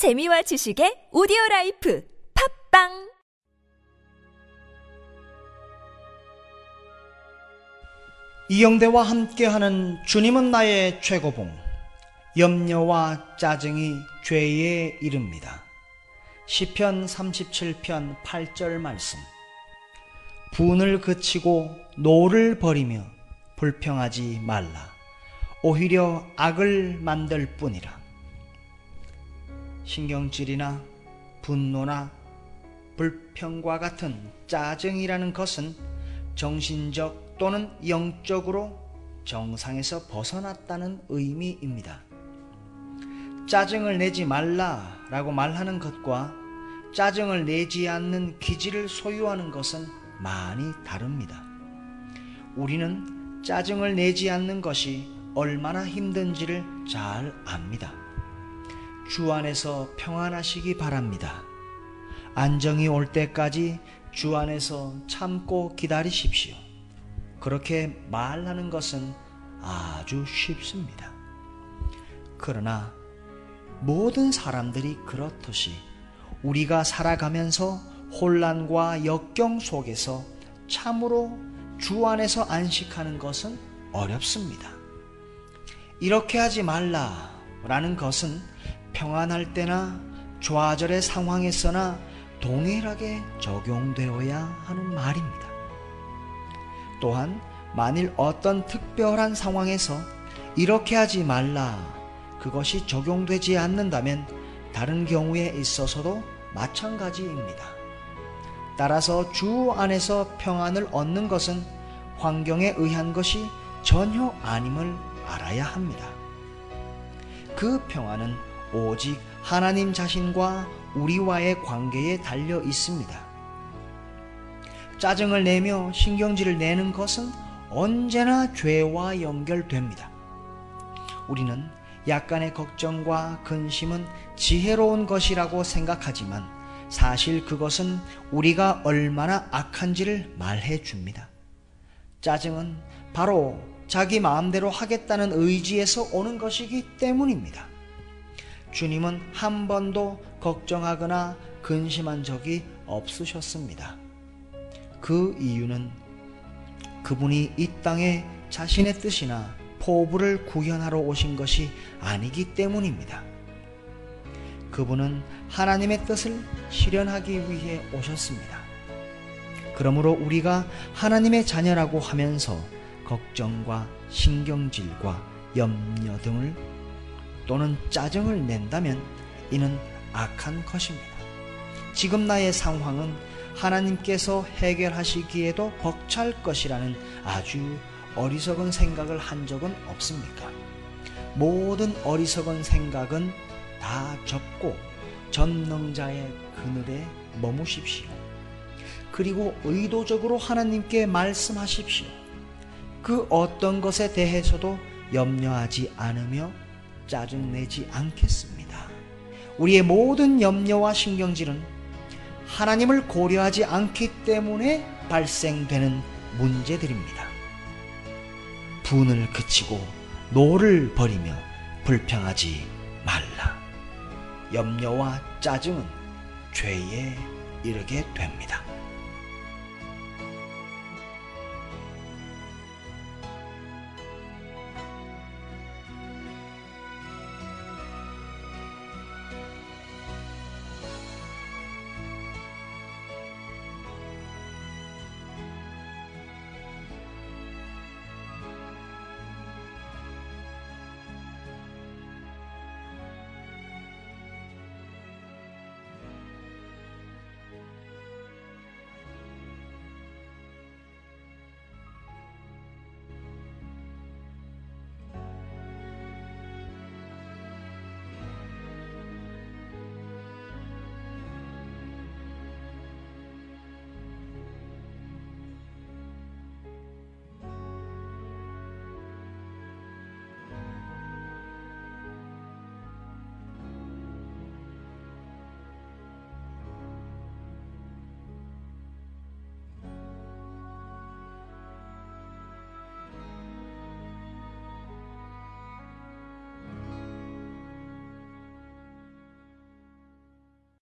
재미와 지식의 오디오 라이프 팟빵! 이영대와 함께하는 주님은 나의 최고봉 염려와 짜증이 죄에 이릅니다. 시편 37편 8절 말씀. 분을 그치고 노를 버리며 불평하지 말라. 오히려 악을 만들 뿐이라 신경질이나 분노나 불평과 같은 짜증이라는 것은 정신적 또는 영적으로 정상에서 벗어났다는 의미입니다. 짜증을 내지 말라라고 말하는 것과 짜증을 내지 않는 기질을 소유하는 것은 많이 다릅니다. 우리는 짜증을 내지 않는 것이 얼마나 힘든지를 잘 압니다. 주 안에서 평안하시기 바랍니다. 안정이 올 때까지 주 안에서 참고 기다리십시오. 그렇게 말하는 것은 아주 쉽습니다. 그러나 모든 사람들이 그렇듯이 우리가 살아가면서 혼란과 역경 속에서 참으로 주 안에서 안식하는 것은 어렵습니다. 이렇게 하지 말라라는 것은 평안할 때나 좌절의 상황에서나 동일하게 적용되어야 하는 말입니다. 또한 만일 어떤 특별한 상황에서 이렇게 하지 말라 그것이 적용되지 않는다면 다른 경우에 있어서도 마찬가지입니다. 따라서 주 안에서 평안을 얻는 것은 환경에 의한 것이 전혀 아님을 알아야 합니다. 그 평안은 오직 하나님 자신과 우리와의 관계에 달려 있습니다. 짜증을 내며 신경질을 내는 것은 언제나 죄와 연결됩니다. 우리는 약간의 걱정과 근심은 지혜로운 것이라고 생각하지만 사실 그것은 우리가 얼마나 악한지를 말해 줍니다. 짜증은 바로 자기 마음대로 하겠다는 의지에서 오는 것이기 때문입니다. 주님은 한 번도 걱정하거나 근심한 적이 없으셨습니다. 그 이유는 그분이 이 땅에 자신의 뜻이나 포부를 구현하러 오신 것이 아니기 때문입니다. 그분은 하나님의 뜻을 실현하기 위해 오셨습니다. 그러므로 우리가 하나님의 자녀라고 하면서 걱정과 신경질과 염려 등을 또는 짜증을 낸다면 이는 악한 것입니다. 지금 나의 상황은 하나님께서 해결하시기에도 벅찰 것이라는 아주 어리석은 생각을 한 적은 없습니까? 모든 어리석은 생각은 다 접고 전능자의 그늘에 머무십시오. 그리고 의도적으로 하나님께 말씀하십시오. 그 어떤 것에 대해서도 염려하지 않으며 짜증내지 않겠습니다. 우리의 모든 염려와 신경질은 하나님을 고려하지 않기 때문에 발생되는 문제들입니다. 분을 그치고 노를 버리며 불평하지 말라. 염려와 짜증은 죄에 이르게 됩니다.